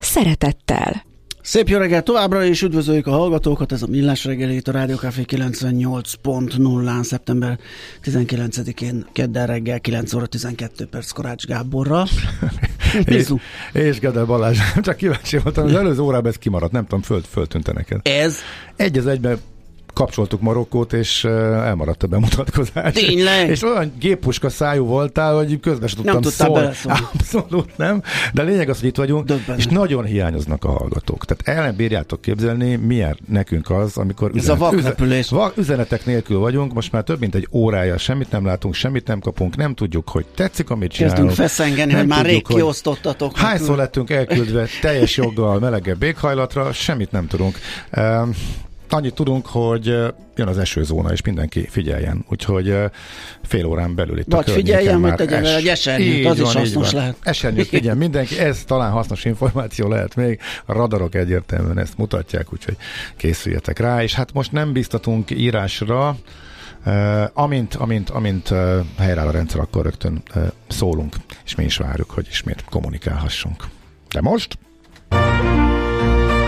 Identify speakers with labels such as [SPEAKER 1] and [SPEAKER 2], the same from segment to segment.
[SPEAKER 1] szeretettel.
[SPEAKER 2] Szép jó reggelt továbbra is üdvözöljük a hallgatókat, ez a Millás reggeli itt a Rádió Café 98.0-án szeptember 19-én kedden reggel 9 óra 12 perc Korács Gáborra.
[SPEAKER 3] és, és Gede Balázs, csak kíváncsi voltam, az előző órában ez kimaradt, nem tudom, föl, föltűnte neked.
[SPEAKER 2] Ez?
[SPEAKER 3] Egy az egyben kapcsoltuk Marokkót, és elmaradt a bemutatkozás.
[SPEAKER 2] Tényleg?
[SPEAKER 3] És olyan géppuska szájú voltál, hogy közben sem tudtam
[SPEAKER 2] nem
[SPEAKER 3] szólni. Abszolút nem. De lényeg az, hogy itt vagyunk,
[SPEAKER 2] Döbbenet.
[SPEAKER 3] és nagyon hiányoznak a hallgatók. Tehát el nem bírjátok képzelni, milyen nekünk az, amikor
[SPEAKER 2] Ez a
[SPEAKER 3] üzenet, vak, üzenetek nélkül vagyunk, most már több mint egy órája semmit nem látunk, semmit nem kapunk, nem tudjuk, hogy tetszik, amit csinálunk.
[SPEAKER 2] Kezdünk feszengeni, hogy már rég kiosztottatok.
[SPEAKER 3] Hányszor lettünk elküldve teljes joggal melegebb éghajlatra, semmit nem tudunk. Um, Annyit tudunk, hogy jön az esőzóna, és mindenki figyeljen. Úgyhogy fél órán belül itt
[SPEAKER 2] Vagy
[SPEAKER 3] a
[SPEAKER 2] figyeljen,
[SPEAKER 3] hogy
[SPEAKER 2] tegyen es... egy esernyőt, az van, is hasznos lehet.
[SPEAKER 3] Esernyőt figyeljen mindenki, ez talán hasznos információ lehet még. A radarok egyértelműen ezt mutatják, úgyhogy készüljetek rá. És hát most nem biztatunk írásra, Uh, amint, amint, amint uh, helyreáll a rendszer, akkor rögtön uh, szólunk, és mi is várjuk, hogy ismét kommunikálhassunk. De most...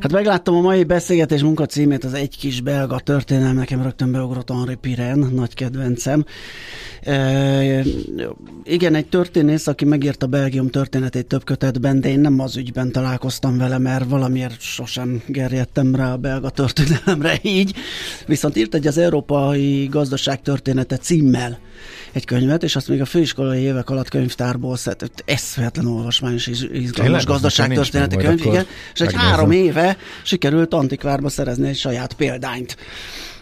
[SPEAKER 2] Hát megláttam a mai beszélgetés munkacímét, az egy kis belga történelem, nekem rögtön beugrott Henri Piren, nagy kedvencem. E, igen, egy történész, aki megírta Belgium történetét több kötetben, de én nem az ügyben találkoztam vele, mert valamiért sosem gerjedtem rá a belga történelemre így. Viszont írt egy az európai gazdaság története címmel egy könyvet, és azt még a főiskolai évek alatt könyvtárból szedett. Eszméletlen olvasmányos és izgalmas gazdaságtörténeti könyv, igen. És egy három éve sikerült antikvárba szerezni egy saját példányt.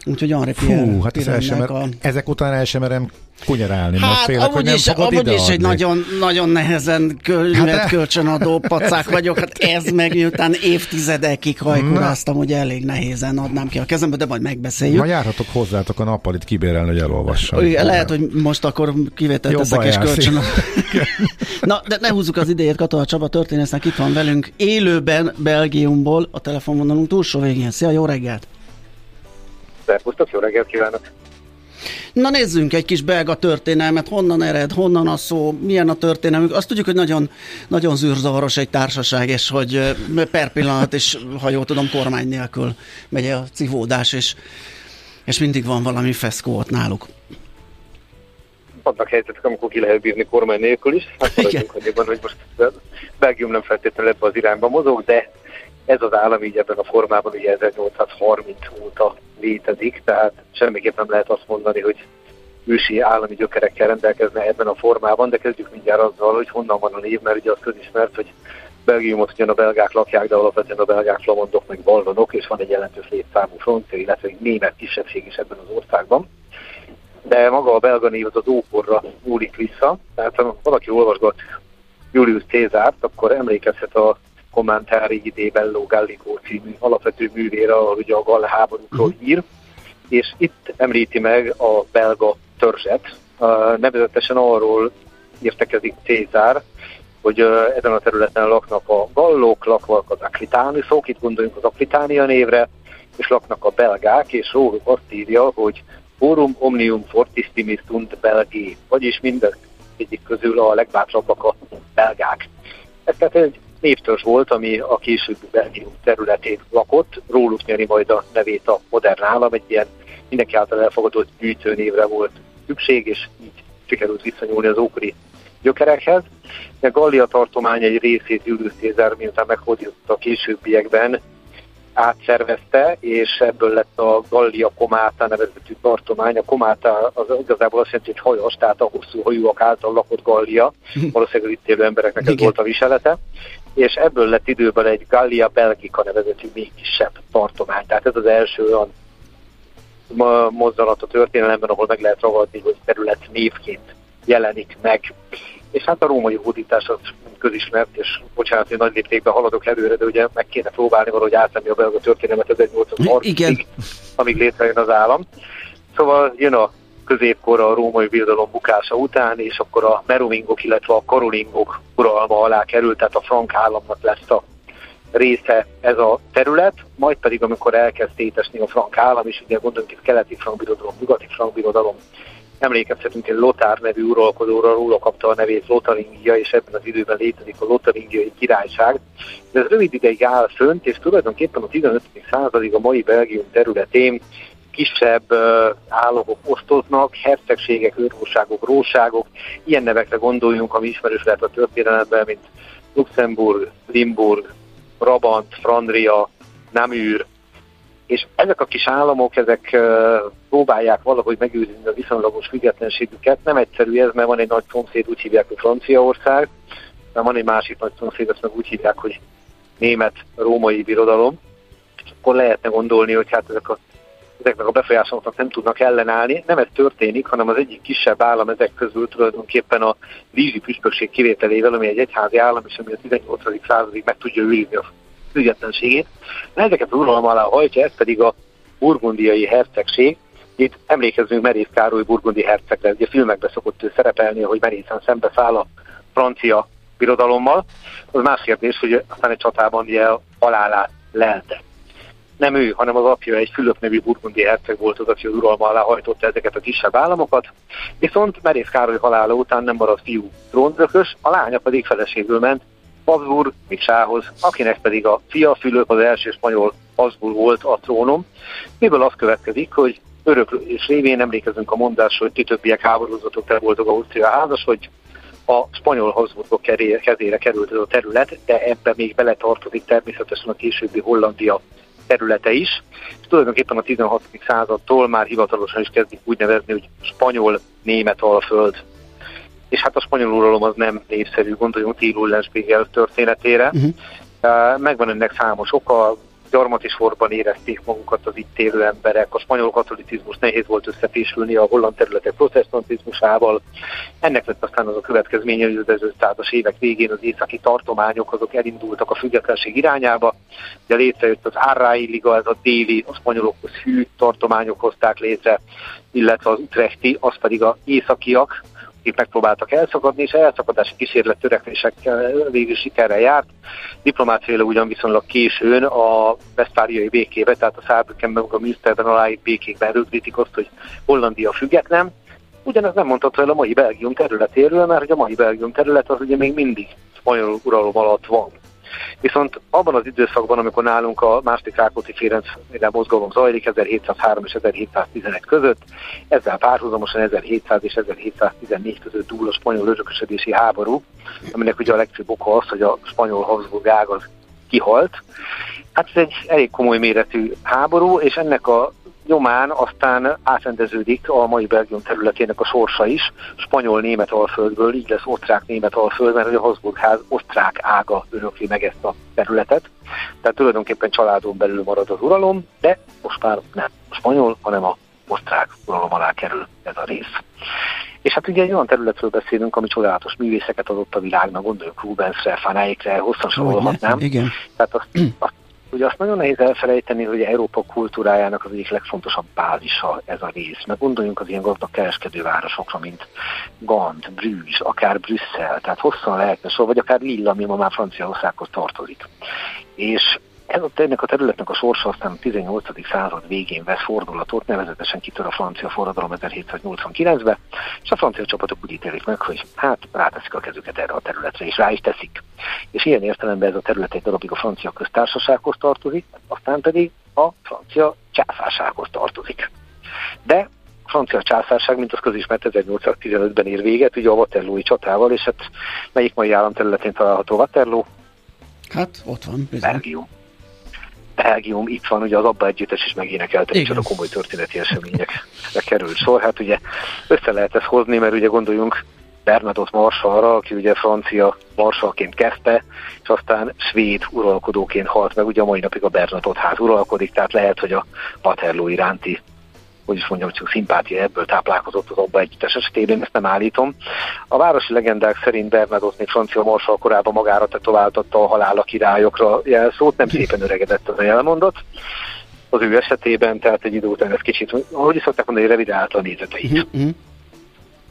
[SPEAKER 2] Úgyhogy Henri
[SPEAKER 3] Fú, hát ez el sem, a... ezek után el sem merem kunyarálni,
[SPEAKER 2] hát,
[SPEAKER 3] mert félek, hogy nem
[SPEAKER 2] is,
[SPEAKER 3] fogod
[SPEAKER 2] amúgy is egy nagyon, nagyon nehezen könyvet hát, kölcsönadó pacák vagyok, hát ez meg miután évtizedekig hajkuráztam, hogy elég nehézen adnám ki a kezembe, de majd megbeszéljük.
[SPEAKER 3] Ma járhatok hozzátok a nappalit kibérelni, hogy elolvassam.
[SPEAKER 2] Lehet, hogy most akkor kivételt teszek és kölcsön. Na, de ne húzzuk az idejét, Katona Csaba történésznek itt van velünk, élőben Belgiumból a telefonvonalunk túlsó végén. Szia, jó reggelt!
[SPEAKER 4] Szervusztok, jó reggelt kívánok!
[SPEAKER 2] Na nézzünk egy kis belga történelmet, honnan ered, honnan a szó, milyen a történelmük. Azt tudjuk, hogy nagyon, nagyon zűrzavaros egy társaság, és hogy per pillanat, és ha jól tudom, kormány nélkül megy a civódás, és, és mindig van valami feszkó ott náluk.
[SPEAKER 4] Vannak helyzetek, amikor ki lehet bírni kormány nélkül is. Hát maradjunk annyiban, hogy most Belgium nem feltétlenül ebbe az irányba mozog, de ez az állam így ebben a formában ugye 1830 óta létezik, tehát semmiképp nem lehet azt mondani, hogy ősi állami gyökerekkel rendelkezne ebben a formában, de kezdjük mindjárt azzal, hogy honnan van a név, mert ugye az közismert, hogy Belgiumot ugyan a belgák lakják, de alapvetően a belgák flamandok meg vallonok, és van egy jelentős létszámú francia, illetve egy német kisebbség is ebben az országban. De maga a belga név az az ókorra nyúlik vissza, tehát ha valaki olvasgat Julius Cézárt, akkor emlékezhet a kommentári di Bello Gallico című alapvető művére, ahol ugye a gall háborúkról uh-huh. ír, és itt említi meg a belga törzset, uh, nevezetesen arról értekezik Cézár, hogy uh, ezen a területen laknak a gallók, laknak az aklitániszok, itt gondoljunk az Aklitánia névre, és laknak a belgák, és róluk azt írja, hogy Forum omnium fortissimis sunt belgi, vagyis minden egyik közül a legbátrabbak a belgák. Ez tehát egy névtörzs volt, ami a később Belgium területén lakott, róluk nyeri majd a nevét a modern állam, egy ilyen mindenki által elfogadott gyűjtőnévre volt szükség, és így sikerült visszanyúlni az ókori gyökerekhez. A Gallia tartomány egy részét Julius Caesar, miután meghódított a későbbiekben, átszervezte, és ebből lett a Gallia Komáta nevezetű tartomány. A Komáta az igazából azt jelenti, hogy hajos, tehát a hosszú hajóak által lakott Gallia. Valószínűleg itt élő embereknek ez volt a viselete és ebből lett időben egy Gallia Belgica nevezetű még kisebb tartomány. Tehát ez az első olyan mozzanat a történelemben, ahol meg lehet ragadni, hogy terület névként jelenik meg. És hát a római hódítás az közismert, és bocsánat, hogy nagy léptékben haladok előre, de ugye meg kéne próbálni valahogy átvenni a belga történelmet 1830-ig, amíg létrejön az állam. Szóval jön a középkor a római birodalom bukása után, és akkor a meromingok, illetve a karolingok uralma alá került, tehát a frank államnak lesz a része ez a terület, majd pedig amikor elkezd szétesni a frank állam, és ugye gondolunk itt keleti frank birodalom, nyugati frank birodalom, emlékezhetünk egy Lotár nevű uralkodóra, róla kapta a nevét Lotaringia, és ebben az időben létezik a Lotaringiai királyság. De ez rövid ideig áll fönt, és tulajdonképpen a 15. századig a mai Belgium területén kisebb államok osztoznak, hercegségek, őrúságok, róságok, ilyen nevekre gondoljunk, ami ismerős lehet a történelemben, mint Luxemburg, Limburg, Brabant, Frandria, Namur, és ezek a kis államok, ezek próbálják valahogy megőrizni a viszonylagos függetlenségüket. Nem egyszerű ez, mert van egy nagy szomszéd, úgy hívják, hogy Franciaország, de van egy másik nagy szomszéd, azt meg úgy hívják, hogy német római birodalom. És akkor lehetne gondolni, hogy hát ezek a ezeknek a befolyásoknak nem tudnak ellenállni. Nem ez történik, hanem az egyik kisebb állam ezek közül tulajdonképpen a vízi püspökség kivételével, ami egy egyházi állam, és ami a 18. századig meg tudja őrizni a függetlenségét. Ezeket az uralom alá hajtja, ez pedig a burgundiai hercegség. Itt emlékezzünk Merész Károly burgundi hercegre, ugye filmekben szokott ő szerepelni, hogy merészen szembeszáll a francia birodalommal. Az más kérdés, hogy aztán egy csatában ugye halálát lelte nem ő, hanem az apja egy Fülöp nevű burgundi herceg volt az, aki az uralma alá hajtotta ezeket a kisebb államokat, viszont Merész Károly halála után nem maradt fiú trónzökös, a lánya pedig feleségül ment Habsburg Miksához, akinek pedig a fia Fülöp az első spanyol Habsburg volt a trónom, miből az következik, hogy és révén emlékezünk a mondásra, hogy ti többiek háborúzatok, te voltok Ausztria házas, hogy a spanyol Habsburgok kezére került ez a terület, de ebbe még beletartozik természetesen a későbbi Hollandia területe is, és tulajdonképpen a 16. századtól már hivatalosan is kezdik úgy nevezni, hogy spanyol-német alföld. És hát a spanyol uralom az nem népszerű, gondoljunk Tíl történetére. Uh-huh. Megvan ennek számos oka, gyarmati sorban érezték magukat az itt élő emberek, a spanyol katolicizmus nehéz volt összefésülni a holland területek protestantizmusával. Ennek lett aztán az a következménye, hogy az 1500-as évek végén az északi tartományok azok elindultak a függetlenség irányába. Ugye létrejött az Árrái Liga, ez a déli, a spanyolokhoz hű tartományok hozták létre, illetve az utrechti, az pedig a északiak, akik megpróbáltak elszakadni, és elszakadási kísérlet törekvésekkel végül sikerrel járt. Diplomáciailag ugyan viszonylag későn a vesztfáliai békébe, tehát a Szárbükkenben, a Münsterben aláírt békékben rögzítik azt, hogy Hollandia független. Ugyanez nem mondható el a mai Belgium területéről, mert hogy a mai Belgium terület az ugye még mindig spanyol uralom alatt van. Viszont abban az időszakban, amikor nálunk a második Rákóczi Ferenc mozgalom zajlik 1703 és 1711 között, ezzel párhuzamosan 1700 és 1714 között dúl a spanyol örökösödési háború, aminek ugye a legfőbb oka az, hogy a spanyol Habsburg ág az kihalt. Hát ez egy elég komoly méretű háború, és ennek a nyomán aztán átrendeződik a mai Belgium területének a sorsa is, spanyol-német alföldből, így lesz osztrák-német alföld, mert a Habsburgház osztrák ága örökli meg ezt a területet. Tehát tulajdonképpen családon belül marad az uralom, de most már nem a spanyol, hanem a osztrák uralom alá kerül ez a rész. És hát ugye egy olyan területről beszélünk, ami csodálatos művészeket adott a világnak, gondoljuk Rubensre, Fanáikre, hosszan sorolhatnám.
[SPEAKER 2] Igen.
[SPEAKER 4] Tehát azt, azt Ugye azt nagyon nehéz elfelejteni, hogy Európa kultúrájának az egyik legfontosabb bázisa ez a rész. Meg gondoljunk az ilyen gazdag kereskedővárosokra, mint Gand, Brügge, akár Brüsszel, tehát hosszan lehetne szó, vagy akár Lille, ami ma már Franciaországhoz tartozik. És ez a, ennek a területnek a sorsa aztán a 18. század végén vesz fordulatot, nevezetesen kitör a francia forradalom 1789-be, és a francia csapatok úgy ítélik meg, hogy hát ráteszik a kezüket erre a területre, és rá is teszik. És ilyen értelemben ez a terület egy darabig a francia köztársasághoz tartozik, aztán pedig a francia császársághoz tartozik. De a francia császárság, mint az közismert 1815-ben ér véget, ugye a Waterloo-i csatával, és hát melyik mai állam területén található Waterloo?
[SPEAKER 2] Hát ott van.
[SPEAKER 4] Bizony. Belgium. Belgium, itt van ugye az Abba együttes is megénekelte, a komoly történeti eseményekre került sor. Hát ugye össze lehet ezt hozni, mert ugye gondoljunk Bernadotte marsalra, aki ugye francia marsalként kezdte, és aztán svéd uralkodóként halt meg, ugye a mai napig a Bernadotte ház uralkodik, tehát lehet, hogy a Waterloo iránti hogy is mondjam, csak szimpátia ebből táplálkozott az abba együttes esetében, ezt nem állítom. A városi legendák szerint Bernadotte még francia marsal korában magára tetováltatta a halál a királyokra jelszót, nem szépen öregedett az a jelmondat. Az ő esetében, tehát egy idő után ez kicsit, ahogy szokták mondani, revidálta a nézeteit. Uh-huh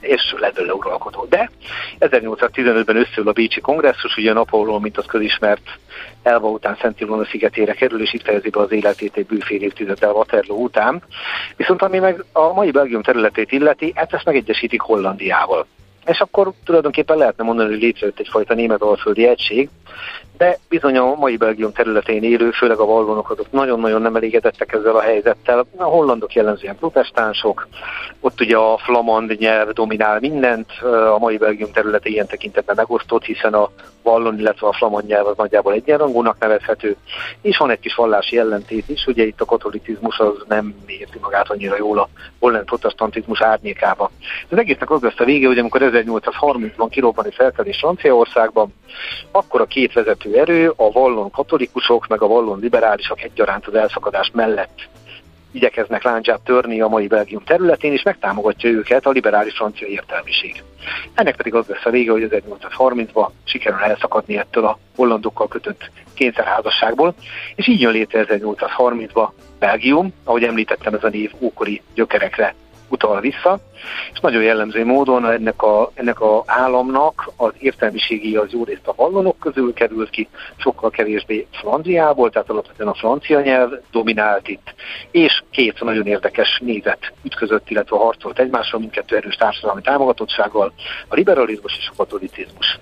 [SPEAKER 4] és lett belőle uralkodó. De 1815-ben összeül a Bécsi kongresszus, ugye Napóleon, mint az közismert Elva után Szent Ilona szigetére kerül, és itt fejezi be az életét egy bőfél évtizeddel Waterloo után. Viszont ami meg a mai Belgium területét illeti, hát ezt megegyesítik Hollandiával. És akkor tulajdonképpen lehetne mondani, hogy létrejött egyfajta német-alföldi egység, de bizony a mai Belgium területén élő, főleg a vallonok azok nagyon-nagyon nem elégedettek ezzel a helyzettel. A hollandok jellemzően protestánsok, ott ugye a flamand nyelv dominál mindent, a mai Belgium területe ilyen tekintetben megosztott, hiszen a vallon, illetve a flamand nyelv az nagyjából egyenrangúnak nevezhető, és van egy kis vallási ellentét is, ugye itt a katolicizmus az nem érti magát annyira jól a holland protestantizmus árnyékába. Az egésznek az lesz a vége, hogy amikor 1830-ban kirobban egy felkelés Franciaországban, akkor a két vezető erő, a vallon katolikusok, meg a vallon liberálisok egyaránt az elszakadás mellett igyekeznek láncsát törni a mai Belgium területén, és megtámogatja őket a liberális francia értelmiség. Ennek pedig az lesz a vége, hogy 1830-ban sikerül elszakadni ettől a hollandokkal kötött kényszerházasságból, és így jön létre 1830-ban Belgium, ahogy említettem, ez a név ókori gyökerekre utal vissza, és nagyon jellemző módon ennek a, ennek a államnak az értelmiségi az jó részt a vallonok közül került ki, sokkal kevésbé Flandriából, tehát alapvetően a francia nyelv dominált itt, és két nagyon érdekes nézet ütközött, illetve harcolt egymásra, mindkettő erős társadalmi támogatottsággal, a liberalizmus és a katolicizmus.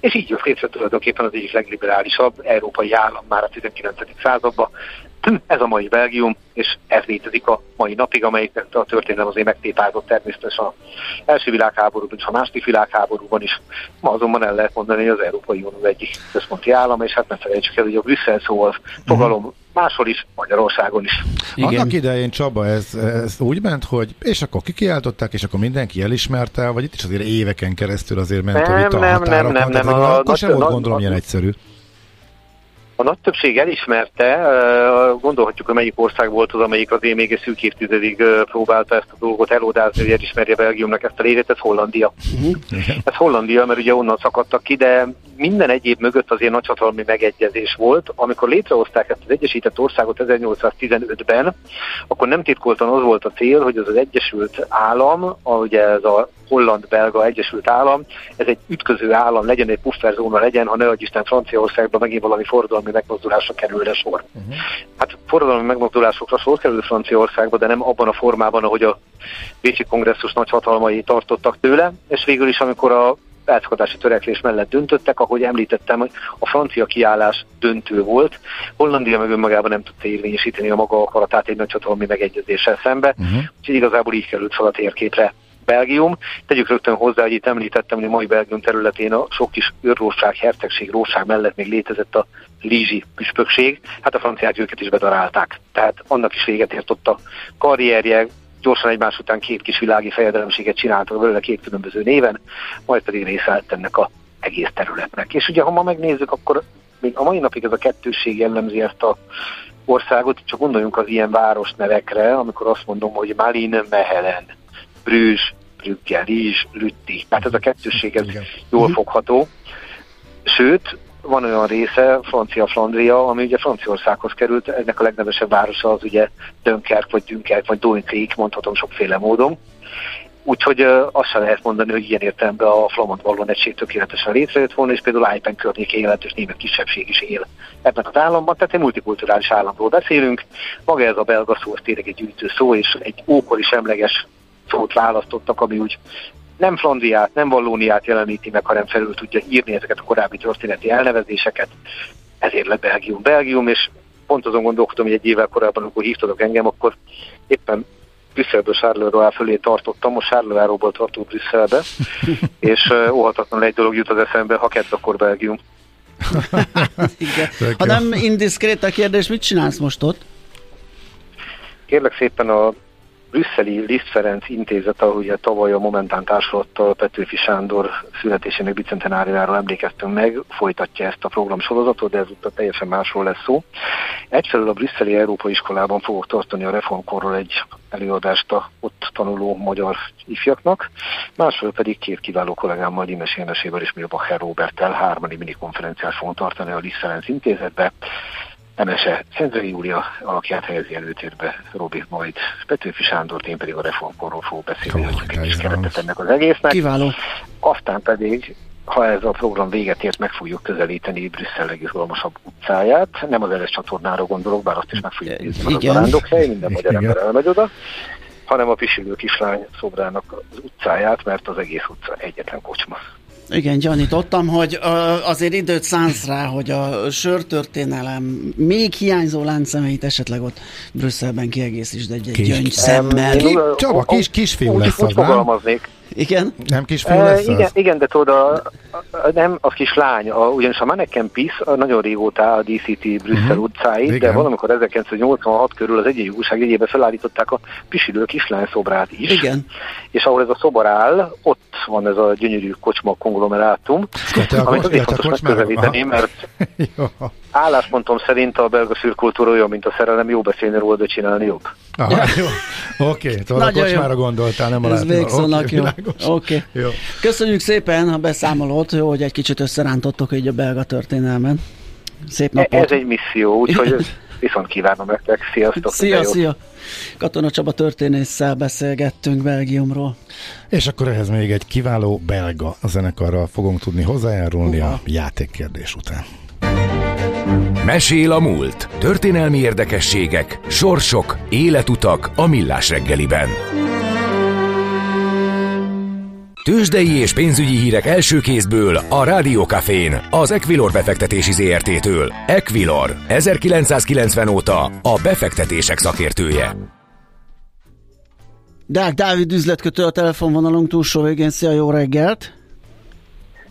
[SPEAKER 4] És így jött létre tulajdonképpen az egyik legliberálisabb európai állam már a 19. században, ez a mai Belgium, és ez létezik a mai napig, amelyik a történelem azért megtépázott természetesen az első világháborúban és a második világháborúban is. Ma azonban el lehet mondani, hogy az Európai Unió egyik központi állam, és hát ne felejtsük el, hogy a Brüsszel szó az fogalom máshol is, Magyarországon is.
[SPEAKER 3] Igen. Annak idején Csaba, ez, ez úgy ment, hogy és akkor kikiáltották, és akkor mindenki elismerte, vagy itt is azért éveken keresztül azért ment
[SPEAKER 4] nem,
[SPEAKER 3] a vita
[SPEAKER 4] nem, nem, nem, nem,
[SPEAKER 3] nem, a, akkor sem volt gondolom ilyen egyszerű.
[SPEAKER 4] A nagy többség elismerte, gondolhatjuk, hogy melyik ország volt az, amelyik azért még egy szűk évtizedig próbálta ezt a dolgot elodázni, hogy elismerje Belgiumnak ezt a létet, ez Hollandia. Uh-huh. Ez Hollandia, mert ugye onnan szakadtak ki, de minden egyéb mögött azért nagyhatalmi megegyezés volt. Amikor létrehozták ezt az Egyesített Országot 1815-ben, akkor nem titkoltan az volt a cél, hogy az az Egyesült Állam, ugye ez a holland-belga Egyesült Állam, ez egy ütköző állam legyen, egy pufferzóna legyen, ha ne adj Isten Franciaországban megint valami forradalmi megmozdulásra kerülne sor. Uh-huh. Hát forradalmi megmozdulásokra sor kerül Franciaországba, de nem abban a formában, ahogy a Bécsi kongresszus nagyhatalmai tartottak tőle, és végül is, amikor a elszakadási törekvés mellett döntöttek, ahogy említettem, hogy a francia kiállás döntő volt. Hollandia meg önmagában nem tudta érvényesíteni a maga akaratát egy nagyhatalmi megegyezéssel szembe, uh-huh. úgyhogy igazából így került fel a térképre Belgium. Tegyük rögtön hozzá, hogy itt említettem, hogy a mai Belgium területén a sok kis őrróság, hercegség, róság mellett még létezett a Lízsi püspökség, hát a franciák őket is bedarálták. Tehát annak is véget ért ott a karrierje, gyorsan egymás után két kis világi fejedelemséget csináltak belőle két különböző néven, majd pedig része ennek a egész területnek. És ugye, ha ma megnézzük, akkor még a mai napig ez a kettősség jellemzi ezt a országot, csak gondoljunk az ilyen városnevekre, amikor azt mondom, hogy Malin Mehelen, Brüzs, Brügge, Rizs, Lütti. Tehát ez a kettősség ez jól mhm. fogható. Sőt, van olyan része, Francia Flandria, ami ugye Franciaországhoz került, ennek a legnevesebb városa az ugye Dönkerk, vagy Dünkerk, vagy Doinkrék, mondhatom sokféle módon. Úgyhogy uh, azt sem lehet mondani, hogy ilyen értelemben a flamand vallon egység tökéletesen létrejött volna, és például Ájpen környékén jelentős német kisebbség is él ebben az államban, tehát egy multikulturális államról beszélünk. Maga ez a belga szó, az tényleg egy gyűjtő szó, és egy ókori semleges szót választottak, ami úgy nem Flandriát, nem Vallóniát jeleníti meg, hanem felül tudja írni ezeket a korábbi történeti elnevezéseket. Ezért lett Belgium Belgium, és pont azon gondolkodom, hogy egy évvel korábban, amikor hívtatok engem, akkor éppen Brüsszelből Charleroi fölé tartottam, most Charleroi-ból tartunk Brüsszelbe, és óhatatlanul egy dolog jut az eszembe, ha kett, akkor Belgium.
[SPEAKER 2] Igen. Ha nem indiszkrét a kérdés, mit csinálsz most ott?
[SPEAKER 4] Kérlek szépen a brüsszeli Liszt Ferenc intézet, ahogy a tavaly a Momentán társulattal Petőfi Sándor születésének bicentenáriáról emlékeztünk meg, folytatja ezt a program sorozatot, de ezúttal teljesen másról lesz szó. Egyfelől a brüsszeli Európai Iskolában fogok tartani a reformkorról egy előadást a ott tanuló magyar ifjaknak, másfelől pedig két kiváló kollégámmal, Dimes Énesével és Milbacher Roberttel hármani minikonferenciát fogunk tartani a Liszt Ferenc intézetbe. Emese Szentőri Júlia alakját helyezi előtérbe, Robi majd Petőfi Sándor, én pedig a reformkorról fogok beszélni, hogy egy kis keretet ennek az egésznek.
[SPEAKER 2] Kiváló.
[SPEAKER 4] Aztán pedig ha ez a program véget ért, meg fogjuk közelíteni Brüsszel legizgalmasabb utcáját. Nem az eres csatornára gondolok, bár azt is meg fogjuk nézni, az a rándokhely, minden magyar ember elmegy oda, hanem a pisilő kislány szobrának az utcáját, mert az egész utca egyetlen kocsma.
[SPEAKER 2] Igen, gyanítottam, hogy azért időt szánsz rá, hogy a sörtörténelem még hiányzó láncszemeit esetleg ott Brüsszelben kiegészítsd egy, egy gyöngyszemmel.
[SPEAKER 3] Csaba, kis, kisfiú lesz
[SPEAKER 4] az, nem?
[SPEAKER 2] Igen?
[SPEAKER 3] Nem kisfiú lesz
[SPEAKER 4] e, igen, igen, de tudod, a, a, nem, az kislány, a, ugyanis a Mannequin Peace nagyon régóta a DCT Brüsszel uh-huh. utcáit, igen. de valamikor 1986 körül az egyik újság jegyébe felállították a pisilő kislány szobrát is.
[SPEAKER 2] Igen.
[SPEAKER 4] És ahol ez a szobor áll, ott van ez a gyönyörű kocsma konglomerátum, amit azért fontos megközelíteni, mert álláspontom szerint a belga szürkultúra olyan, mint a szerelem, jó beszélni róla, de csinálni jobb.
[SPEAKER 3] Aha, jó. Oké, okay, tudod, a kocsmára gondoltál, nem a
[SPEAKER 2] Ez végszónak okay, jó. Oké. Okay. Jó. Köszönjük szépen a beszámolót, jó, hogy egy kicsit összerántottok így a belga történelmen. Szép napot.
[SPEAKER 4] Ez egy misszió, úgyhogy viszont kívánom nektek. Sziasztok!
[SPEAKER 2] Szia, szia! Katona Csaba történésszel beszélgettünk Belgiumról.
[SPEAKER 3] És akkor ehhez még egy kiváló belga zenekarral fogunk tudni hozzájárulni uh-huh. a játékkérdés után.
[SPEAKER 5] Mesél a múlt. Történelmi érdekességek, sorsok, életutak a millás reggeliben. Tőzsdei és pénzügyi hírek első kézből a Rádiókafén, az Equilor befektetési ZRT-től. Equilor, 1990 óta a befektetések szakértője.
[SPEAKER 2] Dák Dávid üzletkötő a telefonvonalunk túlsó végén. Szia, jó reggelt!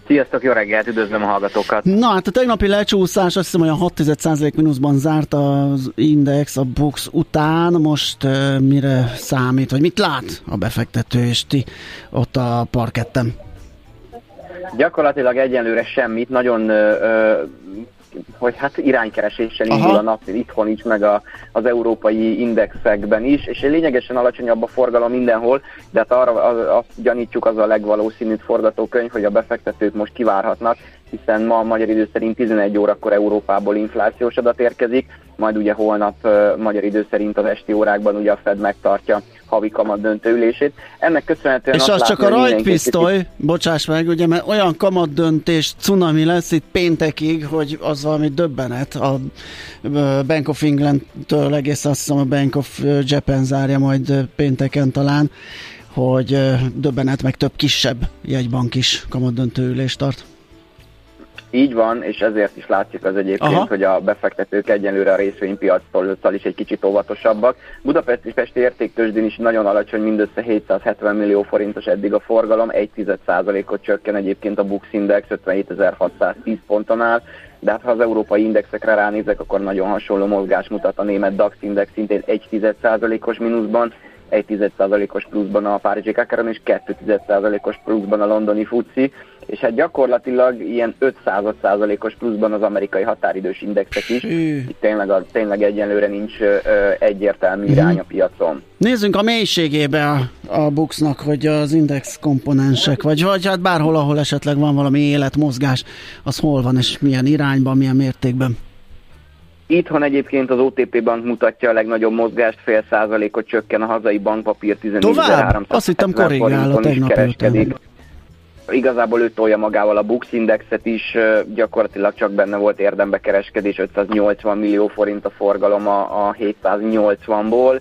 [SPEAKER 6] Sziasztok, jó reggelt, üdvözlöm a hallgatókat!
[SPEAKER 2] Na hát a tegnapi lecsúszás azt hiszem olyan 6 mínuszban zárt az index a Bux után, most uh, mire számít, vagy mit lát a befektető és ti ott a parkettem?
[SPEAKER 6] Gyakorlatilag egyenlőre semmit, nagyon uh, hogy hát iránykereséssel Aha. indul a nap itthon is, meg a, az európai indexekben is, és lényegesen alacsonyabb a forgalom mindenhol, de hát arra az, azt gyanítjuk, az a legvalószínűbb forgatókönyv, hogy a befektetők most kivárhatnak, hiszen ma a magyar idő szerint 11 órakor Európából inflációs adat érkezik, majd ugye holnap magyar idő szerint az esti órákban ugye a Fed megtartja havi kamat döntőülését. Ennek köszönhetően
[SPEAKER 2] És az csak a rajtpisztoly, kicsit... bocsáss meg, ugye, mert olyan kamat döntés cunami lesz itt péntekig, hogy az valami döbbenet. A Bank of England-től egész azt hiszem a Bank of Japan zárja majd pénteken talán, hogy döbbenet meg több kisebb jegybank is kamat döntőülést tart.
[SPEAKER 6] Így van, és ezért is látszik az egyébként, Aha. hogy a befektetők egyenlőre a részvénypiactól is egy kicsit óvatosabbak. Budapesti Pesti értéktősdén is nagyon alacsony, mindössze 770 millió forintos eddig a forgalom, 1,1%-ot csökken egyébként a Bux Index 57.610 ponton áll, de hát ha az európai indexekre ránézek, akkor nagyon hasonló mozgás mutat a német DAX Index szintén 1,1%-os mínuszban, 1,1%-os pluszban a Párizsi Kakaron és 2,1%-os pluszban a londoni FUCI, és hát gyakorlatilag ilyen 500%-os pluszban az amerikai határidős indexek is. Itt tényleg, a, tényleg egyenlőre nincs ö, egyértelmű mhm. irány a piacon.
[SPEAKER 2] Nézzünk a mélységébe a, a Buxnak, hogy az index komponensek, vagy, vagy hát bárhol, ahol esetleg van valami életmozgás, az hol van, és milyen irányban, milyen mértékben.
[SPEAKER 6] Itthon egyébként az OTP bank mutatja a legnagyobb mozgást, fél százalékot csökken a hazai bankpapír 14.300
[SPEAKER 2] Azt hittem korrigál a tegnapi
[SPEAKER 6] Igazából ő tolja magával a Bux Indexet is, gyakorlatilag csak benne volt érdembe kereskedés, 580 millió forint a forgalom a 780-ból.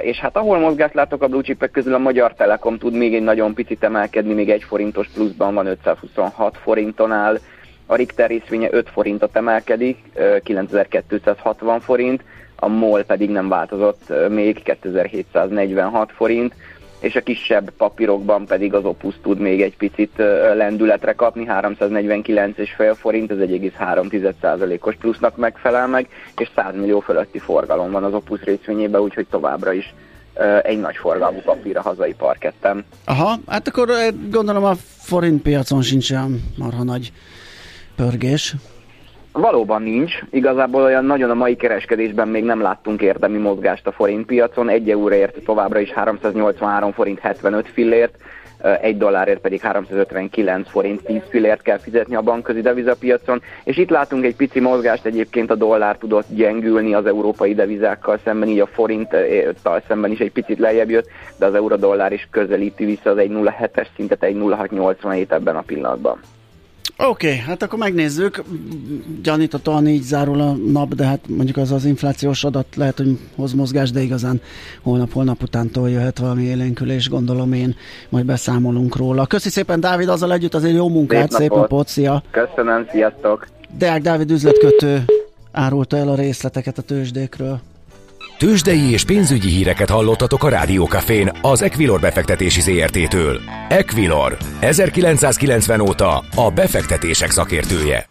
[SPEAKER 6] És hát ahol mozgást látok a blue chipek közül, a Magyar Telekom tud még egy nagyon picit emelkedni, még egy forintos pluszban van, 526 forinton áll, a Richter részvénye 5 forintot emelkedik, 9260 forint, a MOL pedig nem változott még 2746 forint, és a kisebb papírokban pedig az Opus tud még egy picit lendületre kapni, 349,5 forint, ez 1,3%-os plusznak megfelel meg, és 100 millió fölötti forgalom van az Opus részvényében, úgyhogy továbbra is egy nagy forgalmú papír a hazai parketten.
[SPEAKER 2] Aha, hát akkor gondolom a forint piacon sincs olyan marha nagy pörgés.
[SPEAKER 6] Valóban nincs. Igazából olyan nagyon a mai kereskedésben még nem láttunk érdemi mozgást a forint piacon. Egy euróért továbbra is 383 forint 75 fillért, egy dollárért pedig 359 forint 10 fillért kell fizetni a bankközi devizapiacon, és itt látunk egy pici mozgást, egyébként a dollár tudott gyengülni az európai devizákkal szemben, így a forinttal szemben is egy picit lejjebb jött, de az euró-dollár is közelíti vissza az 1,07-es szintet, 1,0687 ebben a pillanatban.
[SPEAKER 2] Oké, okay, hát akkor megnézzük. Gyaníthatóan így zárul a nap, de hát mondjuk az az inflációs adat lehet, hogy hoz mozgás, de igazán holnap-holnap utántól jöhet valami élénkülés, gondolom én, majd beszámolunk róla. Köszi szépen, Dávid, azzal együtt azért jó munkát, szép, szép napot, szia!
[SPEAKER 6] Köszönöm, sziasztok!
[SPEAKER 2] Deák Dávid üzletkötő árulta el a részleteket a tőzsdékről.
[SPEAKER 5] Tőzsdei és pénzügyi híreket hallottatok a Rádiókafén az Equilor befektetési ZRT-től. Equilor, 1990 óta a befektetések szakértője.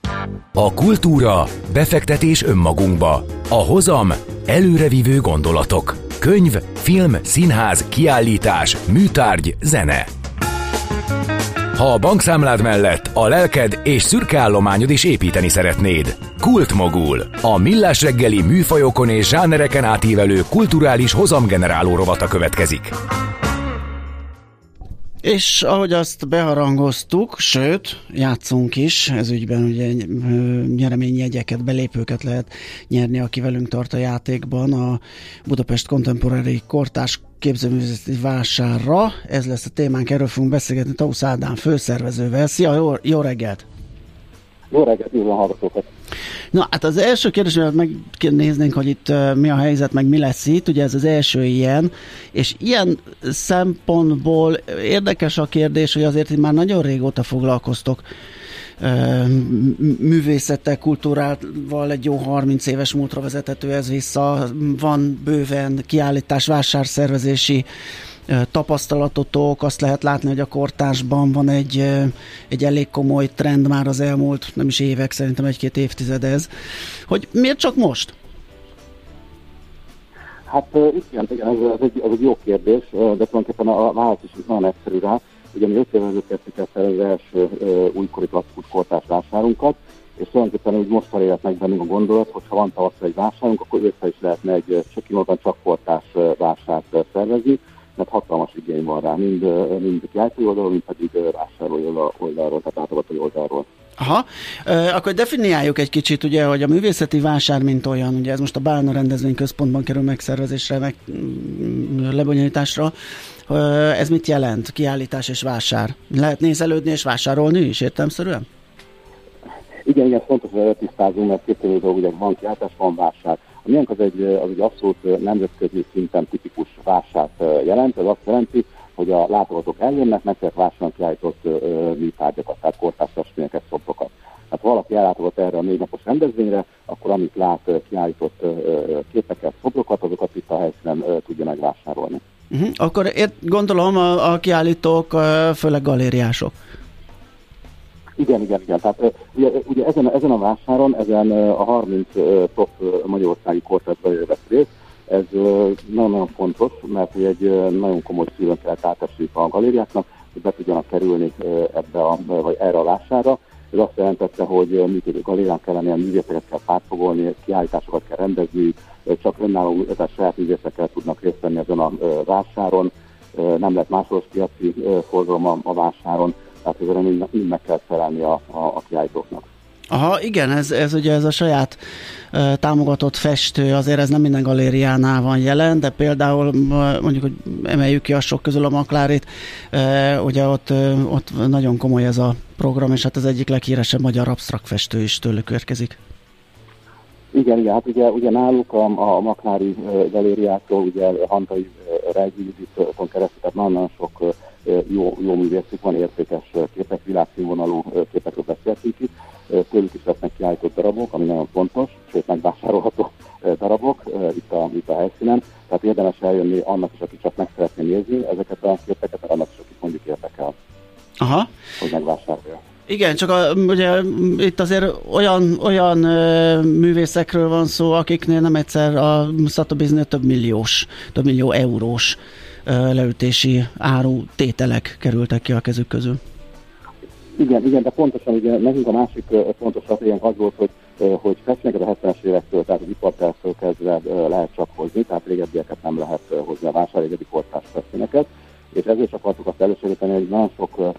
[SPEAKER 5] A kultúra, befektetés önmagunkba. A hozam, előrevívő gondolatok. Könyv, film, színház, kiállítás, műtárgy, zene. Ha a bankszámlád mellett a lelked és szürke állományod is építeni szeretnéd. Kultmogul. A millás reggeli műfajokon és zsánereken átívelő kulturális hozamgeneráló rovata következik.
[SPEAKER 2] És ahogy azt beharangoztuk, sőt, játszunk is, ez ügyben ugye nyereményjegyeket, belépőket lehet nyerni, aki velünk tart a játékban a Budapest Contemporary Kortás képzőművészeti vásárra. Ez lesz a témánk, erről fogunk beszélgetni Tausz Ádám főszervezővel. Szia, jó, jó reggelt!
[SPEAKER 7] Jó reggelt, jó hallgatókat!
[SPEAKER 2] Na, hát az első kérdés, hogy megnéznénk, hogy itt uh, mi a helyzet, meg mi lesz itt, ugye ez az első ilyen, és ilyen szempontból érdekes a kérdés, hogy azért itt már nagyon régóta foglalkoztok művészettel, kultúrával egy jó 30 éves múltra vezethető ez vissza. Van bőven kiállítás, vásárszervezési tapasztalatotok, azt lehet látni, hogy a kortársban van egy, egy elég komoly trend már az elmúlt, nem is évek, szerintem egy-két évtized ez, hogy miért csak most?
[SPEAKER 7] Hát igen, igen ez, ez, egy, ez egy jó kérdés, de tulajdonképpen a válasz is nagyon egyszerű rá. Ugye mi 5 évvel kezdtük el az első újkori klasszikus kortárs vásárunkat, és tulajdonképpen úgy most élet meg bennünk a gondolat, hogy ha van tavasszal egy vásárunk, akkor össze is lehetne egy csak csak kortárs vásárt szervezni, mert hatalmas igény van rá, mind, mind kiállítói oldalról, mind pedig vásárlói oldalról, tehát átadatai oldalról.
[SPEAKER 2] Aha, e, akkor definiáljuk egy kicsit, ugye, hogy a művészeti vásár, mint olyan, ugye ez most a Bálna rendezvény központban kerül megszervezésre, meg mm, lebonyolításra, ez mit jelent, kiállítás és vásár? Lehet nézelődni és vásárolni is, értelmszerűen?
[SPEAKER 7] Igen, igen, fontos, hogy tisztázunk, mert két dolog, ugye van kiállítás, van vásár. A miénk az egy, az egy abszolút nemzetközi szinten tipikus vásárt jelent. Ez azt jelenti, hogy a látogatók eljönnek, meg vásárolni kiállított műtárgyakat, tehát kortárs festményeket, szobrokat. Hát ha valaki ellátogat erre a négy napos rendezvényre, akkor amit lát kiállított képeket, szobrokat, azokat itt a helyszínen tudja megvásárolni.
[SPEAKER 2] Uh-huh. Akkor ért, gondolom a, a kiállítók főleg galériások.
[SPEAKER 7] Igen, igen, igen. Tehát ugye, ugye ezen, ezen a vásáron, ezen a 30 top magyarországi kortátban vesz részt, ez nagyon-nagyon fontos, mert egy nagyon komoly szívön kell átesik a galériáknak, hogy be tudjanak kerülni ebbe a, vagy erre a vására. Ez azt jelentette, hogy működő galérián kellene ilyen művészeket kell pártfogolni, kiállításokat kell rendezni, csak önálló, tehát saját művészekkel tudnak részt venni ezen a vásáron, nem lehet másoros piaci forgalom a vásáron, tehát ezzel mind, mind meg kell felelni a, a, a kiállítóknak.
[SPEAKER 2] Aha, igen, ez, ez ugye ez a saját uh, támogatott festő, azért ez nem minden galériánál van jelen, de például mondjuk, hogy emeljük ki a sok közül a Maklárit, uh, ugye ott, uh, ott nagyon komoly ez a program, és hát az egyik leghíresebb magyar absztrakt festő is tőlük érkezik.
[SPEAKER 7] Igen, igen, hát ugye, ugye náluk a, a Maklári galériától, ugye Hantai Juditon keresztül, tehát nagyon sok jó, jó művészük van, értékes képek, világszínvonalú képekről beszéltünk itt. Tőlük is lesznek kiállított darabok, ami nagyon fontos, sőt megvásárolható darabok itt a, itt a helyszínen. Tehát érdemes eljönni annak is, aki csak meg szeretné nézni ezeket a képeket, annak is, akik mondjuk érdekel.
[SPEAKER 2] Aha.
[SPEAKER 7] Hogy megvásárolja.
[SPEAKER 2] Igen, csak a, ugye itt azért olyan, olyan ö, művészekről van szó, akiknél nem egyszer a Szatobiznél több milliós, több millió eurós leütési áru tételek kerültek ki a kezük közül.
[SPEAKER 7] Igen, igen, de pontosan ugye nekünk a másik fontos stratégiánk az volt, hogy, hogy festményeket a 70-es évektől, tehát az ipartárstól kezdve lehet csak hozni, tehát régebbieket nem lehet hozni a vásár régebbi kortárs festményeket, és ezért akartuk azt elősegíteni, hogy nagyon sok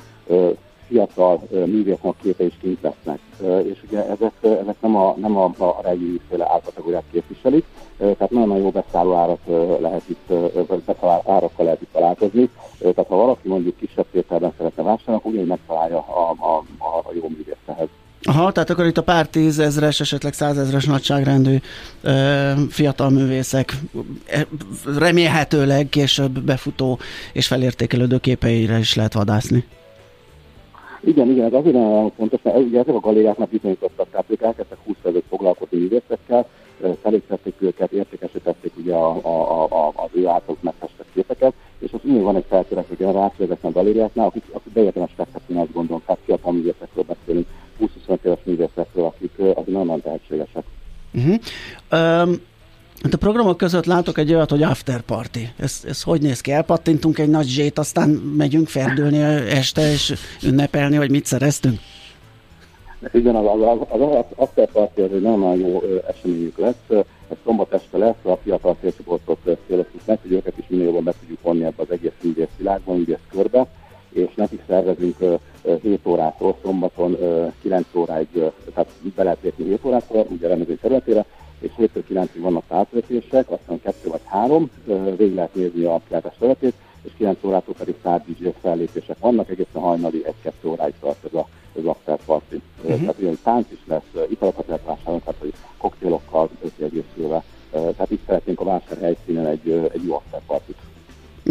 [SPEAKER 7] fiatal művésznek képe is kint lesznek. És ugye ezek, ezek nem a, nem a, a regi féle árkategóriát képviselik, tehát nagyon jó beszálló árat lehet itt, beszálló árakkal lehet itt találkozni. Tehát ha valaki mondjuk kisebb tételben szeretne vásárolni, akkor ugyanúgy megtalálja a, a, a, a jó művészehez.
[SPEAKER 2] Aha, tehát akkor itt a pár tízezres, esetleg százezres nagyságrendű ö, fiatal művészek remélhetőleg később befutó és felértékelődő képeire is lehet vadászni.
[SPEAKER 7] Igen, igen, ez azért nagyon fontos, mert ugye ezek a galériák már bizonyítottak, tehát ők elkezdtek 20 előtt foglalkozni művészekkel, felépítették őket, értékesítették ugye a, a, a, az ő által megfestett képeket, és az úgy van egy feltörekvő generáció ezeknek a galériáknál, akik, akik beérdemes fektetni, azt gondolom, tehát fiatal művészekről beszélünk, 20-25 éves művészekről, akik, akik nagyon tehetségesek. Uh-huh.
[SPEAKER 2] Um, Hát a programok között látok egy olyat, hogy after party. Ez, ez hogy néz ki? Elpattintunk egy nagy zsét, aztán megyünk ferdülni este, és ünnepelni, hogy mit szereztünk?
[SPEAKER 7] Igen, az, az, az, az after party az egy nagyon jó eseményük lesz. Ez szombat este lesz, a fiatal célcsoportot céloztuk meg, hogy őket is minél jobban be tudjuk vonni ebbe az egész művész világban, művész körbe, és nekik szervezünk 7 órától szombaton 9 óráig, tehát be lehet lépni 7 órától, ugye rendező területére, és 7 9 vannak átvetések, aztán 2 vagy 3, végig lehet nézni a kiáltás területét, és 9 órától pedig szád DJ fellépések vannak, egészen hajnali 1-2 óráig tart ez a az after party. Uh-huh. Tehát ilyen tánc is lesz, italokat lehet vásárolni, tehát hogy koktélokkal összeegészülve. Tehát itt szeretnénk a vásár helyszínen egy, egy jó after party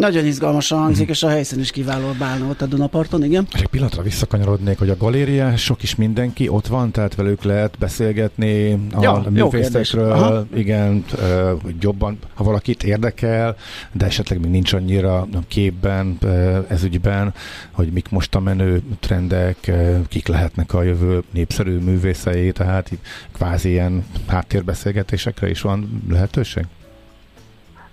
[SPEAKER 2] nagyon izgalmasan hangzik, és a helyszín is kiváló bálna ott a Dunaparton, igen.
[SPEAKER 3] És egy pillanatra visszakanyarodnék, hogy a galéria sok is mindenki ott van, tehát velük lehet beszélgetni a ja, művészekről, igen, hogy jobban, ha valakit érdekel, de esetleg még nincs annyira képben ez ügyben, hogy mik most a menő trendek, kik lehetnek a jövő népszerű művészei, tehát itt kvázi ilyen háttérbeszélgetésekre is van lehetőség?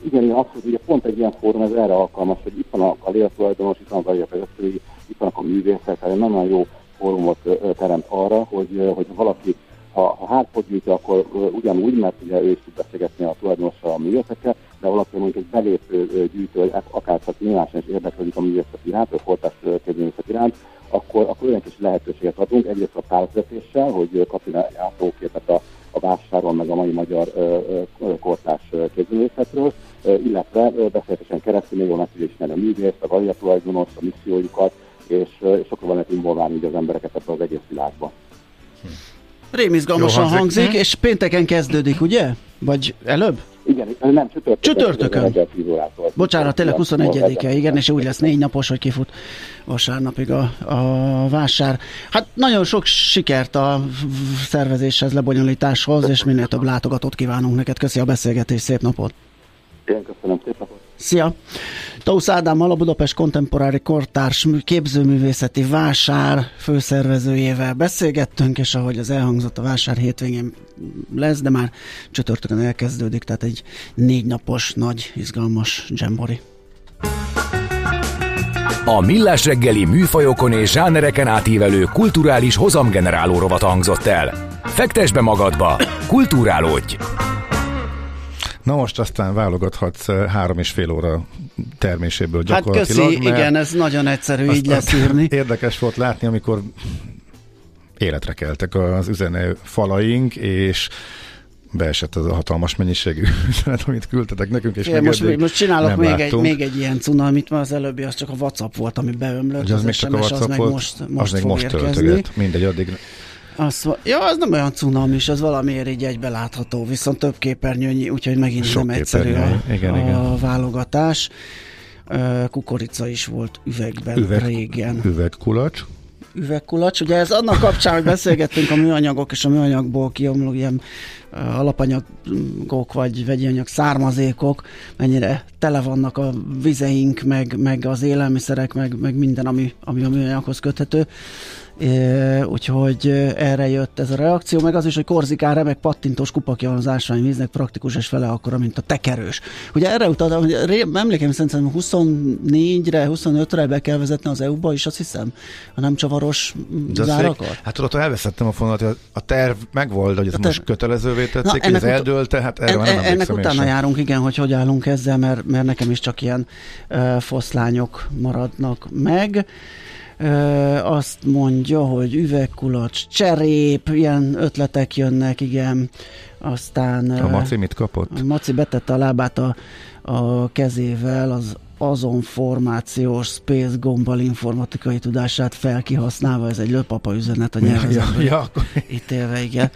[SPEAKER 7] Igen, hogy ugye pont egy ilyen fórum, ez erre alkalmas, hogy itt van a, a léletulajdonos, itt van a galéria vezetői, itt vannak a művészek, tehát nagyon jó fórumot teremt arra, hogy, hogy valaki ha, ha hátpot gyűjtő, akkor ugyanúgy, mert ugye ő is tud beszélgetni a tulajdonossal a művészekkel, de valaki mondjuk egy belépő gyűjtő, akár csak nyilvánosan is érdeklődik a művészet iránt, vagy fortás kezdeményezet iránt, akkor, akkor olyan kis lehetőséget adunk, egyrészt a tárvezetéssel, hogy kapjon átóképet a a vásáron, meg a mai magyar kortás képzőművészetről, illetve beszélgetesen keresztül még meg tudja ismerni a művészt, a galia tulajdonos, a missziójukat, és, és akkor van lehet involválni az embereket ebbe az egész világba.
[SPEAKER 2] Rémizgalmasan hangzik, hangzik, és pénteken kezdődik, ugye? Vagy előbb?
[SPEAKER 7] Igen, nem, csütörtökön.
[SPEAKER 2] Csütörtökön. Bocsánat, tényleg 21-e, igen, és úgy lesz négy napos, hogy kifut vasárnapig a, a vásár. Hát nagyon sok sikert a szervezéshez, lebonyolításhoz, és minél több látogatót kívánunk neked. Köszi a beszélgetés, szép napot!
[SPEAKER 7] Én köszönöm, szép napot!
[SPEAKER 2] Szia! Tausz Ádámmal a Budapest Kontemporári Kortárs képzőművészeti vásár főszervezőjével beszélgettünk, és ahogy az elhangzott, a vásár hétvégén lesz, de már csütörtökön elkezdődik, tehát egy négy napos, nagy, izgalmas dzsembori.
[SPEAKER 5] A Millás reggeli műfajokon és zsánereken átívelő kulturális hozamgeneráló rovat hangzott el. Fektes be magadba, kulturálódj!
[SPEAKER 3] Na most aztán válogathatsz három és fél óra terméséből gyakorlatilag.
[SPEAKER 2] Hát köszi, igen, ez nagyon egyszerű így leszűrni.
[SPEAKER 3] Érdekes volt látni, amikor életre keltek az üzenő falaink, és beesett az a hatalmas mennyiségű üzenet, amit küldtetek nekünk, és
[SPEAKER 2] Igen, most, most csinálok még egy, még egy ilyen cunamit, mert az előbbi az csak a WhatsApp volt, ami beömlött,
[SPEAKER 3] az, az még csak a WhatsApp az meg volt, most, most az még most töltöget, mindegy, addig
[SPEAKER 2] azt, ja, az nem olyan cunamis, az valamiért így egybe látható, viszont több képernyőnyi, úgyhogy megint Sok nem egyszerű a, igen, a igen. válogatás. Kukorica is volt üvegben Üveg, régen.
[SPEAKER 3] Üvegkulacs
[SPEAKER 2] üvegkulacs. Ugye ez annak kapcsán, hogy beszélgettünk a műanyagok és a műanyagból kiomló ilyen alapanyagok vagy vegyi anyag származékok, mennyire tele vannak a vizeink, meg, meg az élelmiszerek, meg, meg minden, ami, ami a műanyaghoz köthető úgyhogy erre jött ez a reakció, meg az is, hogy Korzikán remek pattintós kupakja van az ásványvíznek, praktikus és fele akkora, mint a tekerős. Ugye erre utaltam, hogy emlékeim szerint 24-re, 25-re be kell vezetni az EU-ba is, azt hiszem, a nem csavaros zárakat.
[SPEAKER 3] Hát tudod, elveszettem a fonalat, hogy a terv megvolt, hogy ez terv... most kötelezővé tették, hogy ez ut- eldőlt, tehát erre en,
[SPEAKER 2] en, Ennek utána sem. járunk, igen, hogy hogy állunk ezzel, mert, mert nekem is csak ilyen uh, foszlányok maradnak meg. Azt mondja, hogy üvegkulacs, cserép, ilyen ötletek jönnek, igen. Aztán...
[SPEAKER 3] A Maci mit kapott?
[SPEAKER 2] A Maci betette a lábát a, a kezével az azon formációs space gombal informatikai tudását felkihasználva, ez egy löpapa üzenet a nyelvezetben. Ja, ja, Itt élve, igen.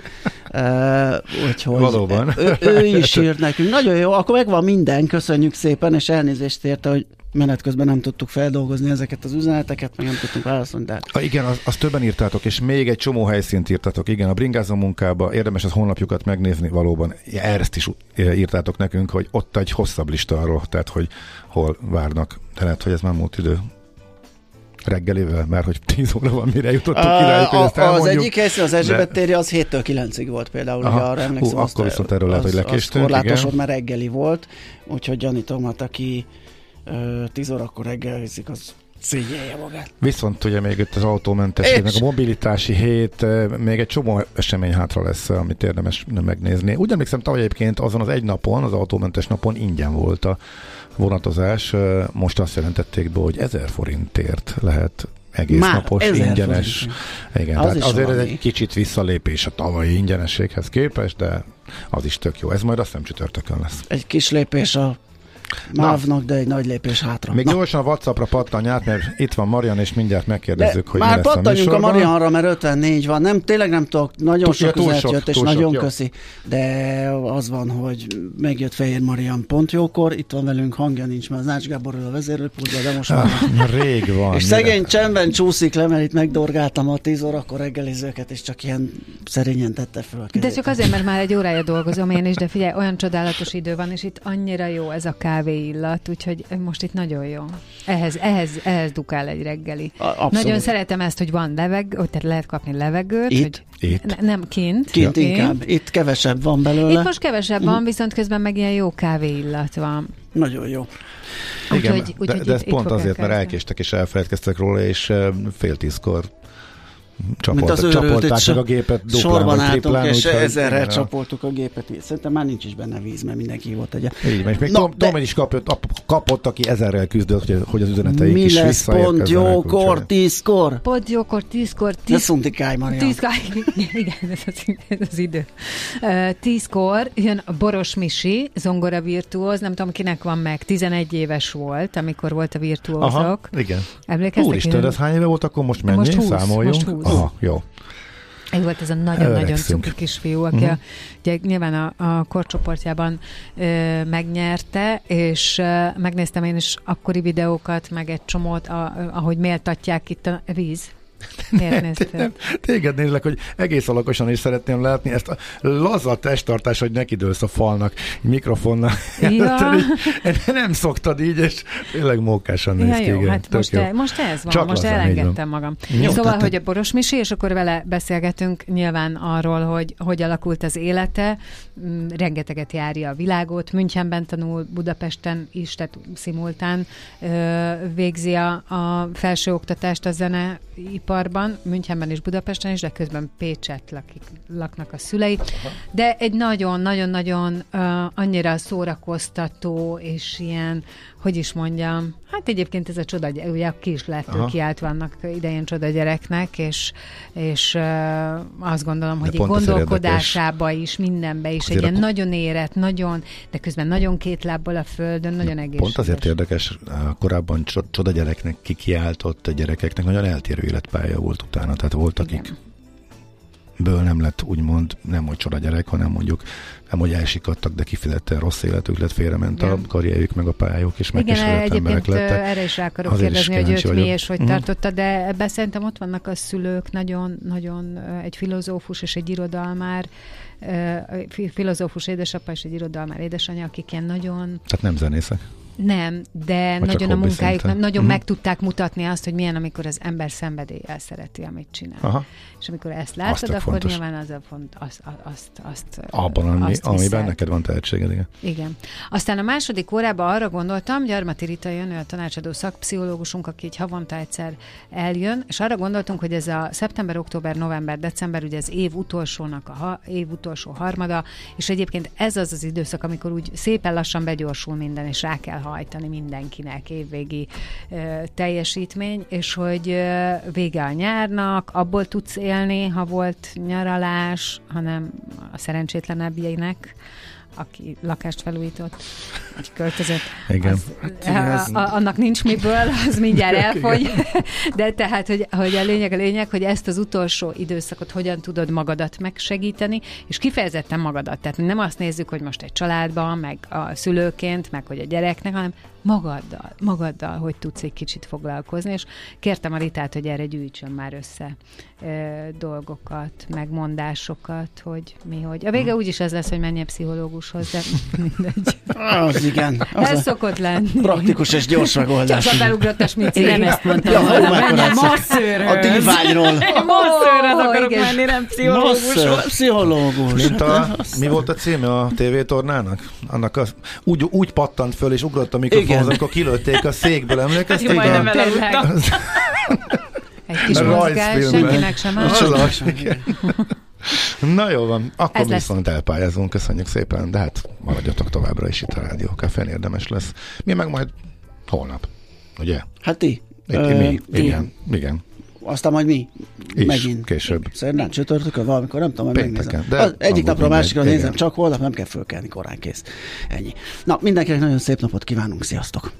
[SPEAKER 2] Uh, úgyhogy
[SPEAKER 3] Valóban.
[SPEAKER 2] Ő, ő is írt nekünk. Nagyon jó, akkor megvan minden, köszönjük szépen, és elnézést érte, hogy menet közben nem tudtuk feldolgozni ezeket az üzeneteket, meg nem tudtunk válaszolni. De...
[SPEAKER 3] Ha igen, azt az többen írtátok, és még egy csomó helyszínt írtatok. Igen, a bringázó munkába érdemes az honlapjukat megnézni valóban. Ezt is írtátok nekünk, hogy ott egy hosszabb lista arról, tehát hogy hol várnak. De lehet, hogy ez már múlt idő reggelivel, mert hogy 10 óra van, mire jutottunk a, iráig, hogy ezt.
[SPEAKER 2] Az egyik helyszín, az Erzsébet térje, az 7-től 9-ig volt például, Aha, ugye arra emlékszem.
[SPEAKER 3] Hú, akkor viszont erről lehet, hogy lekéstünk.
[SPEAKER 2] Korlátosan, mert reggeli volt, úgyhogy gyanítom, hát aki 10 órakor reggel viszik, az szégyelje magát.
[SPEAKER 3] Viszont ugye még itt az autómentesség, meg a mobilitási hét, még egy csomó esemény hátra lesz, amit érdemes megnézni. Úgy emlékszem, tavaly egyébként azon az egy napon, az autómentes napon ingyen volt a vonatozás. Most azt jelentették be, hogy 1000 forintért lehet egész Már napos ingyenes. Forint. Igen, az tehát azért valami. ez egy kicsit visszalépés a tavalyi ingyenességhez képest, de az is tök jó. Ez majd azt nem csütörtökön lesz.
[SPEAKER 2] Egy kis lépés a Mávnak, de egy nagy lépés hátra.
[SPEAKER 3] Még Na. gyorsan a Whatsappra pattanj át, mert itt van Marian, és mindjárt megkérdezzük, de hogy
[SPEAKER 2] Már
[SPEAKER 3] mi
[SPEAKER 2] pattanjunk a, a Marianra, mert 54 van. Nem, tényleg nem tudok, nagyon túl, sok üzenet jött, és nagyon sok, köszi. De az van, hogy megjött Fehér Marian pont jókor, itt van velünk, hangja nincs, mert az Nács Gábor a vezérőpultban, de most ah,
[SPEAKER 3] van. Rég van.
[SPEAKER 2] És szegény csendben csúszik le, mert itt megdorgáltam a 10 órakor reggelizőket, és csak ilyen szerényen tette fel a
[SPEAKER 8] kezét. De csak azért, mert már egy órája dolgozom én is, de figyelj, olyan csodálatos idő van, és itt annyira jó ez a kávé illat, úgyhogy most itt nagyon jó. Ehhez, ehhez, ehhez dukál egy reggeli. Abszolút. Nagyon szeretem ezt, hogy van levegő, hogy tehát lehet kapni levegőt.
[SPEAKER 2] Itt?
[SPEAKER 8] Hogy itt? Ne, nem kint.
[SPEAKER 2] Kint ja, inkább. Itt kevesebb van belőle.
[SPEAKER 8] Itt most kevesebb van, mm. viszont közben meg ilyen jó kávé illat van.
[SPEAKER 2] Nagyon jó.
[SPEAKER 3] Igen, úgy, úgy, de, de ez pont azért, mert elkéstek és elfelejtkeztek róla, és fél tízkor Csapolt, Mint az csapolták meg a gépet duplán,
[SPEAKER 2] sorban triplán, és ezerrel csapoltuk a gépet. Szerintem már nincs is benne víz, mert mindenki volt egy.
[SPEAKER 3] Így és még Tom, de... is kapott, kapott, aki ezerrel küzdött, hogy, hogy az üzeneteik
[SPEAKER 2] Mi
[SPEAKER 3] is
[SPEAKER 2] lesz pont jókor, tízkor?
[SPEAKER 8] Pont jókor, tízkor.
[SPEAKER 2] Tíz... Ne Marian.
[SPEAKER 8] Tízkor, igen, ez az, ez az idő. Uh, tízkor jön a Boros Misi, zongora virtuóz, nem tudom kinek van meg, 11 éves volt, amikor volt a virtuózok. Aha,
[SPEAKER 3] igen. Emlékeztek? Úristen, ez hány éve volt, akkor most mennyi? Most 20, Számoljunk. Most 20. Aha, jó.
[SPEAKER 8] Ő volt ez a nagyon-nagyon cuki kisfiú, aki uh-huh. a, ugye, nyilván a, a korcsoportjában ö, megnyerte, és ö, megnéztem én is akkori videókat, meg egy csomót, a, ahogy méltatják itt a víz Miért néztél?
[SPEAKER 3] Téged nézlek, hogy egész alakosan is szeretném látni ezt a laza testtartás, hogy neki dőlsz a falnak, mikrofonnal. Ja. nem szoktad így, és tényleg mókásan néz ja,
[SPEAKER 8] jó, hát most, jó. E, most ez van, Csak most elengedtem magam. Jó, szóval, tehát, hogy a Boros Misi, és akkor vele beszélgetünk nyilván arról, hogy hogy alakult az élete, mm, rengeteget járja a világot, Münchenben tanul, Budapesten is, tehát szimultán végzi a, a felsőoktatást a zeneipar iparban, Münchenben és Budapesten is, de közben Pécset lakik, laknak a szülei. De egy nagyon-nagyon-nagyon uh, annyira szórakoztató és ilyen, hogy is mondjam, hát egyébként ez a csoda, ugye ki is lehet kiállt vannak idején csoda gyereknek, és, és azt gondolom, de hogy egy gondolkodásába is, mindenbe is, egy ilyen nagyon érett, nagyon, de közben nagyon két lábbal a földön, nagyon egészséges.
[SPEAKER 3] Pont azért érdekes, korábban csoda gyereknek kikiáltott a gyerekeknek nagyon eltérő életpálya volt utána, tehát volt, akik ből nem lett úgymond, nem hogy csoda gyerek, hanem mondjuk nem hogy elsikadtak, de kifejezetten rossz életük lett, félrement a karrierjük, meg a pályájuk, és megkeserült emberek lettek.
[SPEAKER 8] erre is rá akarok Azért kérdezni, hogy őt mi és hogy mm. tartotta, de ebben szerintem ott vannak a szülők, nagyon, nagyon egy filozófus és egy irodalmár, filozófus édesapa és egy irodalmár édesanyja, akik ilyen nagyon...
[SPEAKER 3] Tehát nem zenészek?
[SPEAKER 8] Nem, de Vagy nagyon a munkájuk, nagyon uh-huh. meg tudták mutatni azt, hogy milyen, amikor az ember szenvedéllyel szereti, amit csinál. Aha. És amikor ezt látod, akkor fontos. nyilván az a font, azt, azt, azt
[SPEAKER 3] Abban, ami, azt amiben neked van tehetséged, igen.
[SPEAKER 8] Igen. Aztán a második órában arra gondoltam, Gyarmati Rita jön, ő a tanácsadó szakpszichológusunk, aki egy havonta egyszer eljön, és arra gondoltunk, hogy ez a szeptember, október, november, december, ugye az év utolsónak a ha, év utolsó harmada, és egyébként ez az az időszak, amikor úgy szépen lassan begyorsul minden, és rá kell hajtani mindenkinek évvégi ö, teljesítmény, és hogy ö, vége a nyárnak, abból tudsz élni, ha volt nyaralás, hanem a szerencsétlenebbjeinek aki lakást felújított, aki költözött.
[SPEAKER 3] Igen.
[SPEAKER 8] Az, hát, a, a, annak nincs miből, az mindjárt elfogy. De tehát, hogy, hogy a lényeg a lényeg, hogy ezt az utolsó időszakot hogyan tudod magadat megsegíteni, és kifejezetten magadat. Tehát nem azt nézzük, hogy most egy családban, meg a szülőként, meg hogy a gyereknek, hanem magaddal, magaddal, hogy tudsz egy kicsit foglalkozni, és kértem a Ritát, hogy erre gyűjtsön már össze e, dolgokat, megmondásokat, hogy mi, hogy. A vége úgyis ez lesz, hogy menjen pszichológushoz, de mindegy.
[SPEAKER 2] Az igen.
[SPEAKER 8] Az ez szokott lenni.
[SPEAKER 2] Praktikus és gyors megoldás.
[SPEAKER 8] Csak a belugrott a smici.
[SPEAKER 9] Nem ezt mondtam. Ja,
[SPEAKER 2] menjen masszőrről. A diványról.
[SPEAKER 9] Masszőrhez akarok menni, nem pszichológushoz.
[SPEAKER 2] Pszichológus.
[SPEAKER 3] Mint a, mi volt a címe a tévétornának? Annak a, úgy, úgy pattant föl, és ugrott a mikrofon igen. amikor kilőtték a székből, emlékeztek?
[SPEAKER 9] Hát, majdnem
[SPEAKER 8] Egy kis mozgás, senkinek sem
[SPEAKER 3] Na jó van, akkor Ez viszont lesz. elpályázunk, köszönjük szépen, de hát maradjatok továbbra is itt a Rádió Cafén, érdemes lesz. Mi meg majd holnap, ugye?
[SPEAKER 2] Hát ti.
[SPEAKER 3] Itt, Ö, mi, ti. igen, igen.
[SPEAKER 2] Aztán majd mi
[SPEAKER 3] is,
[SPEAKER 2] megint.
[SPEAKER 3] később.
[SPEAKER 2] Szerdán, csütörtökön, valamikor, nem tudom, hogy megnézem. De az egyik napra a másikra nézem, csak holnap nem kell fölkelni korán kész. Ennyi. Na, mindenkinek nagyon szép napot kívánunk, sziasztok!